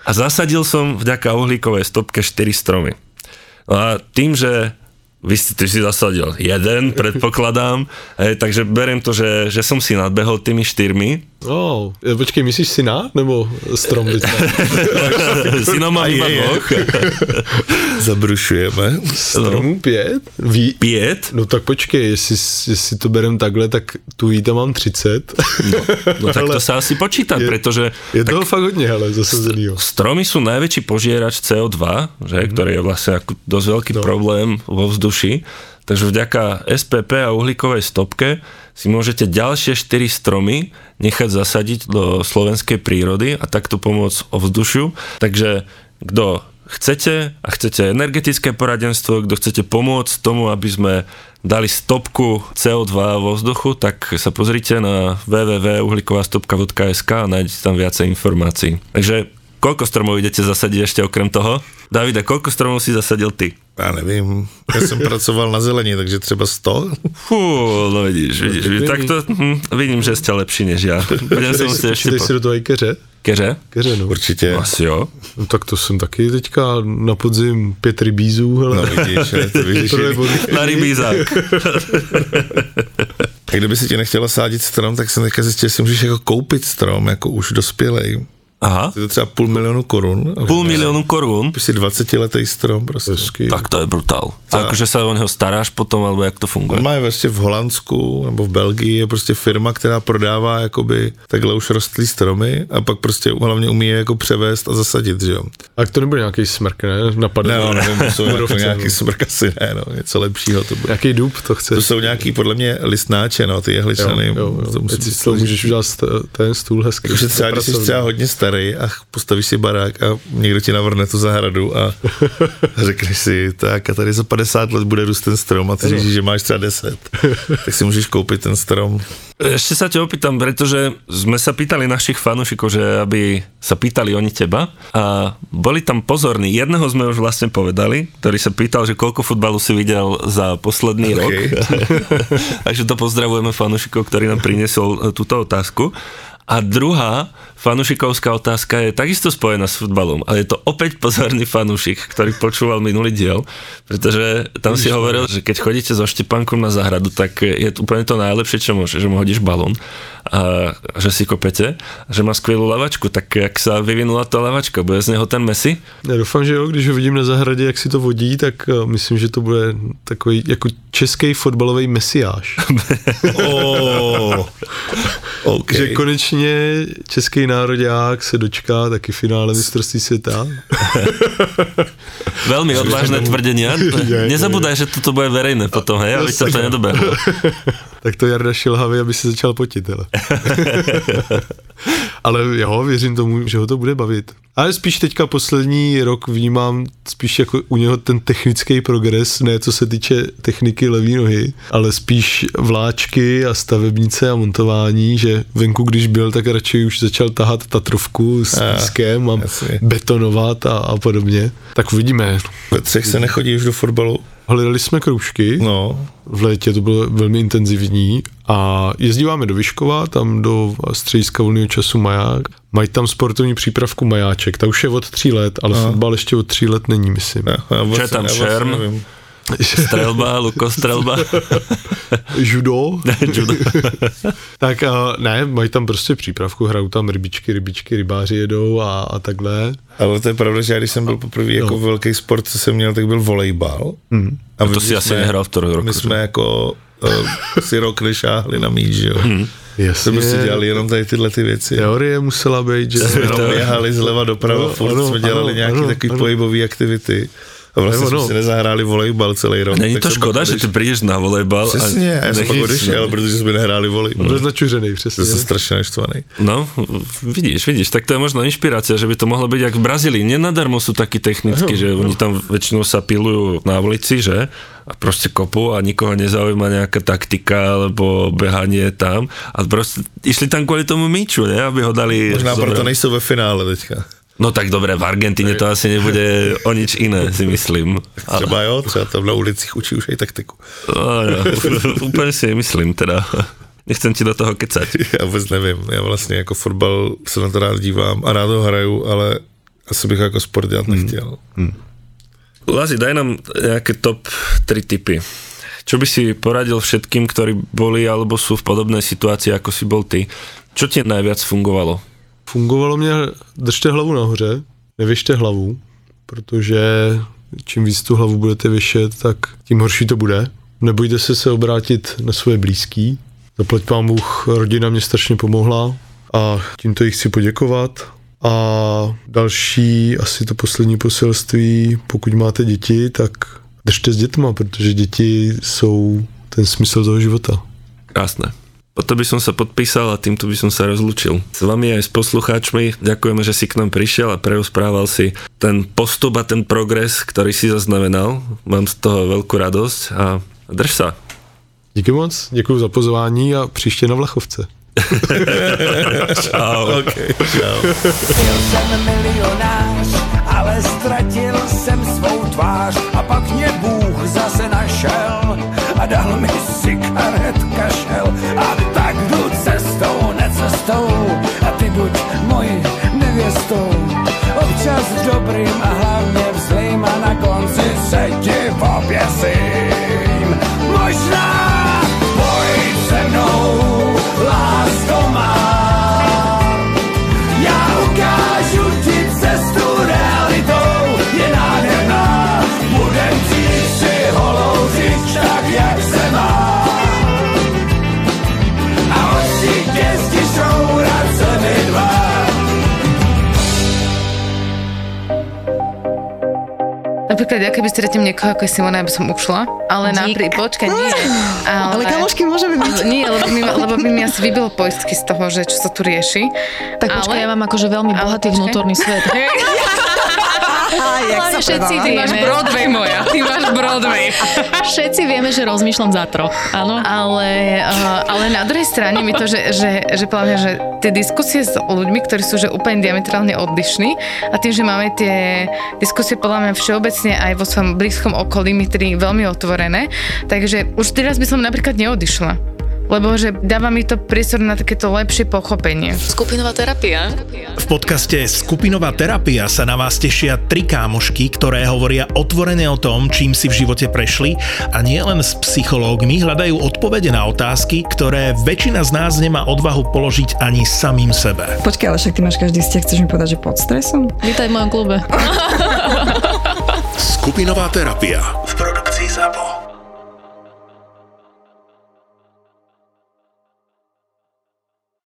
A zasadil som vďaka uhlíkovej stopke 4 stromy. No a tým, že vy si, ty si zasadil jeden, predpokladám, hej, takže beriem to, že, že som si nadbehol tými štyrmi. Oh, počkej, myslíš syna nebo strom? Synom mám iba dvoch. Zabrušujeme. Stromů pět? Ví, Piet. No tak počkej, jestli, jestli to berem takhle, tak tu ví tam mám 30. No tak to Ale sa asi počíta, je- pretože Je toho fakt hodně, hele, zasazenýho. stromy sú najväčší požierač CO2, že, ktorý je vlastne ako dosť veľký no. problém vo vzduši. Takže vďaka SPP a uhlíkovej stopke si môžete ďalšie 4 stromy nechať zasadiť do slovenskej prírody a takto pomôcť ovzdušiu. Takže kto chcete a chcete energetické poradenstvo, kto chcete pomôcť tomu, aby sme dali stopku CO2 vo vzduchu, tak sa pozrite na www.uhlíkovastopka.sk a nájdete tam viacej informácií. Takže koľko stromov idete zasadiť ešte okrem toho? Davide, koľko stromov si zasadil ty? Já nevím, já jsem pracoval na zelení, takže třeba 100. Fú, no vidíš, vidíš, vidíš tak to hm, vidím, že ste lepší než ja. Budem sa musieť ešte Čítej po... si do toho i keře? Keře? Keře, no. Určitě. Asi jo. no. tak to jsem taky teďka na podzim pět rybízů, hele. No vidíš, ale to vidíš. Na rybízák. A kdyby si tě nechtěla sádit strom, tak jsem teďka zjistil, že si můžeš jako koupit strom, jako už dospělej. Aha. Je to třeba půl milionu korun. Půl miliónu korún. Kúpiš si 20 letý strom prostě. Hezky. Tak to je brutál. A akože sa o neho staráš potom, alebo jak to funguje? On má je vlastně v Holandsku nebo v Belgii je prostě firma, která prodává jakoby takhle už rostlý stromy a pak prostě hlavně umí je jako převést a zasadit, že jo. A to nebude nějaký smrk, ne? Napadne. Ne, no, nevím, to jsou jako nějaký no. smrk asi ne, no, něco lepšího to bude. Nějaký dub to chce. To jsou nějaký podle mě listnáče, no, ty jo, jehličany. jo, jo. To musí Teď si být z toho složitý. můžeš udělat ten stůl hezky. Takže třeba, když jsi třeba hodně starý, starý a postavíš si barák a někdo ti navrhne tu zahradu a řekneš si, tak a tady za 50 let bude růst ten strom a ty říkáš, že máš třeba 10, tak si můžeš koupit ten strom. Ešte sa ťa opýtam, pretože sme sa pýtali našich fanúšikov, že aby sa pýtali oni teba a boli tam pozorní. Jedného sme už vlastne povedali, ktorý sa pýtal, že koľko futbalu si videl za posledný Ok. rok. Takže to pozdravujeme fanúšikov, ktorý nám priniesol e, túto otázku. A druhá fanúšikovská otázka je takisto spojená s futbalom, ale je to opäť pozorný fanúšik, ktorý počúval minulý diel, pretože tam si hovoril, že keď chodíte so Štepánkom na záhradu, tak je to úplne to najlepšie, čo môže, že mu hodíš balón a že si kopete, že má skvělou lavačku, tak jak sa vyvinula ta lavačka, bude z něho ten Messi? Já doufám, že jo, když ho vidím na zahradě, jak si to vodí, tak eh, myslím, že to bude takový jako český fotbalový mesiáš. Oh, OK. Že konečně český národák se dočká taky finále mistrovství světa. Veľmi odvážne tvrdenia. Nezabúdaj, že toto bude verejné potom, hej, aby sa to nedobehlo. Tak to Jarda šilhavý, aby se začal potit, hele. Ale jo, věřím tomu, že ho to bude bavit. Ale spíš teďka poslední rok vnímám spíš jako u něho ten technický progres, ne co se týče techniky levý nohy, ale spíš vláčky a stavebnice a montování, že venku, když byl, tak radši už začal tahat tatrovku s pískem a betonovat a, a podobně. Tak uvidíme. Ve třech se nechodí už do fotbalu? Hledali jsme kroužky, No, v létě to bylo velmi intenzivní a jezdíváme do Vyškova, tam do střediska volného času Maják. Mají tam sportovní přípravku Majáček, ta už je od tří let, ale Aha. fotbal ještě od tří let není, myslím. já vlastně, je tam, já vlastně šerm? nevím. Strelba, lukostrelba. Judo. Judo. tak a ne, mají tam prostě přípravku, hrajou tam rybičky, rybičky, rybáři jedou a, a takhle. Ale to je pravda, že já když jsem byl poprvé jako No. velký sport, co jsem měl, tak byl volejbal. Hmm. A To my si asi jsme- nehrál v tom roku. My jsme jako uh, si rok nešáhli na míč, že jo. Hmm. Jasně. Jsme prostě dělali jenom tady tyhle ty věci. Teorie musela být, že... Jsme jenom běhali zleva doprava, No, furt ano, jsme dělali ano, nějaké ano, takové ano. pohybové aktivity. A vlastně Nebo jsme no. si nezahráli volejbal celý rok. Není to škoda, že ty přijdeš na volejbal Přesně, já jsem pak odešel, no. protože jsme nehráli volejbal. Byl začuřený, přesně. To jsem strašně naštvaný. No, vidíš, vidíš, tak to je možno inšpirácia, že by to mohlo byť jak v Brazílii. Nenadarmo sú takí technicky, že oni tam väčšinou sa pilujú na ulici, že? A proste kopú a nikoho nezaujíma nejaká taktika alebo behanie tam. A proste išli tam kvôli tomu míču, ne? Aby ho dali... Možná proto nejsou ve finále teďka. No tak dobre, v Argentíne to asi nebude o nič iné, si myslím. Ale, Třeba jo, třeba tam na ulicích učí už i taktiku. no, no, úplne si myslím teda. Nechcem ti do toho kecať. Já vůbec nevím, já vlastně jako fotbal se na to rád dívám a rád ho hraju, ale asi bych jako sport dělat nechtěl. Lazi, daj nám nejaké top 3 typy. Čo by si poradil všetkým, ktorí boli alebo sú v podobnej situácii, ako si bol ty? Čo ti najviac fungovalo? Fungovalo mě, držte hlavu nahoře, nevěšte hlavu, protože čím víc tu hlavu budete vyšet, tak tím horší to bude. Nebojte se se obrátit na svoje blízký. Zaplať pán Bůh, rodina mě strašně pomohla a tímto jí chci poděkovat. A další, asi to poslední poselství, pokud máte děti, tak držte s dětma, protože děti jsou ten smysl toho života. Krásne. Potom by som sa podpísal a týmto by som sa rozlúčil. S vami aj s poslucháčmi ďakujeme, že si k nám prišiel a preusprával si ten postup a ten progres, ktorý si zaznamenal. Mám z toho veľkú radosť a drž sa. Díky moc, děkuji za pozvání a příště na Vlachovce. Čau. Okay, čau. Byl jsem milionář, ale ztratil jsem svou tvář a pak mě Bůh zase našel a dal mi cigaret buď mojí nevěstou. Občas dobrým a hlavně napríklad, ja keby stretnem niekoho ako je Simona, aby som ušla, ale napríklad, počkaj, nie. Ale kamošky môžeme byť. Nie, lebo by, mi, lebo by mi asi vybilo poistky z toho, že čo sa tu rieši. Tak počkaj, ja mám akože veľmi Ale bohatý počkaj. vnútorný svet. Hlavne všetci ty máš Broadway moja, ty máš Broadway. Všetci vieme, že rozmýšľam za troch, áno. Ale, uh, ale na druhej strane mi to, že, že, že, mňa, že tie diskusie s ľuďmi, ktorí sú že úplne diametrálne odlišní a tým, že máme tie diskusie podľa mňa všeobecne aj vo svojom blízkom okolí mi tedy veľmi otvorené, takže už teraz by som napríklad neodišla. Lebo že dáva mi to priestor na takéto lepšie pochopenie. Skupinová terapia. V podcaste Skupinová terapia sa na vás tešia tri kámošky, ktoré hovoria otvorene o tom, čím si v živote prešli a nie len s psychológmi hľadajú odpovede na otázky, ktoré väčšina z nás nemá odvahu položiť ani samým sebe. Počkaj, ale však ty máš každý vzťah, chceš mi povedať, že pod stresom? Vítaj v mojom klube. Skupinová terapia v produkcii ZAPO.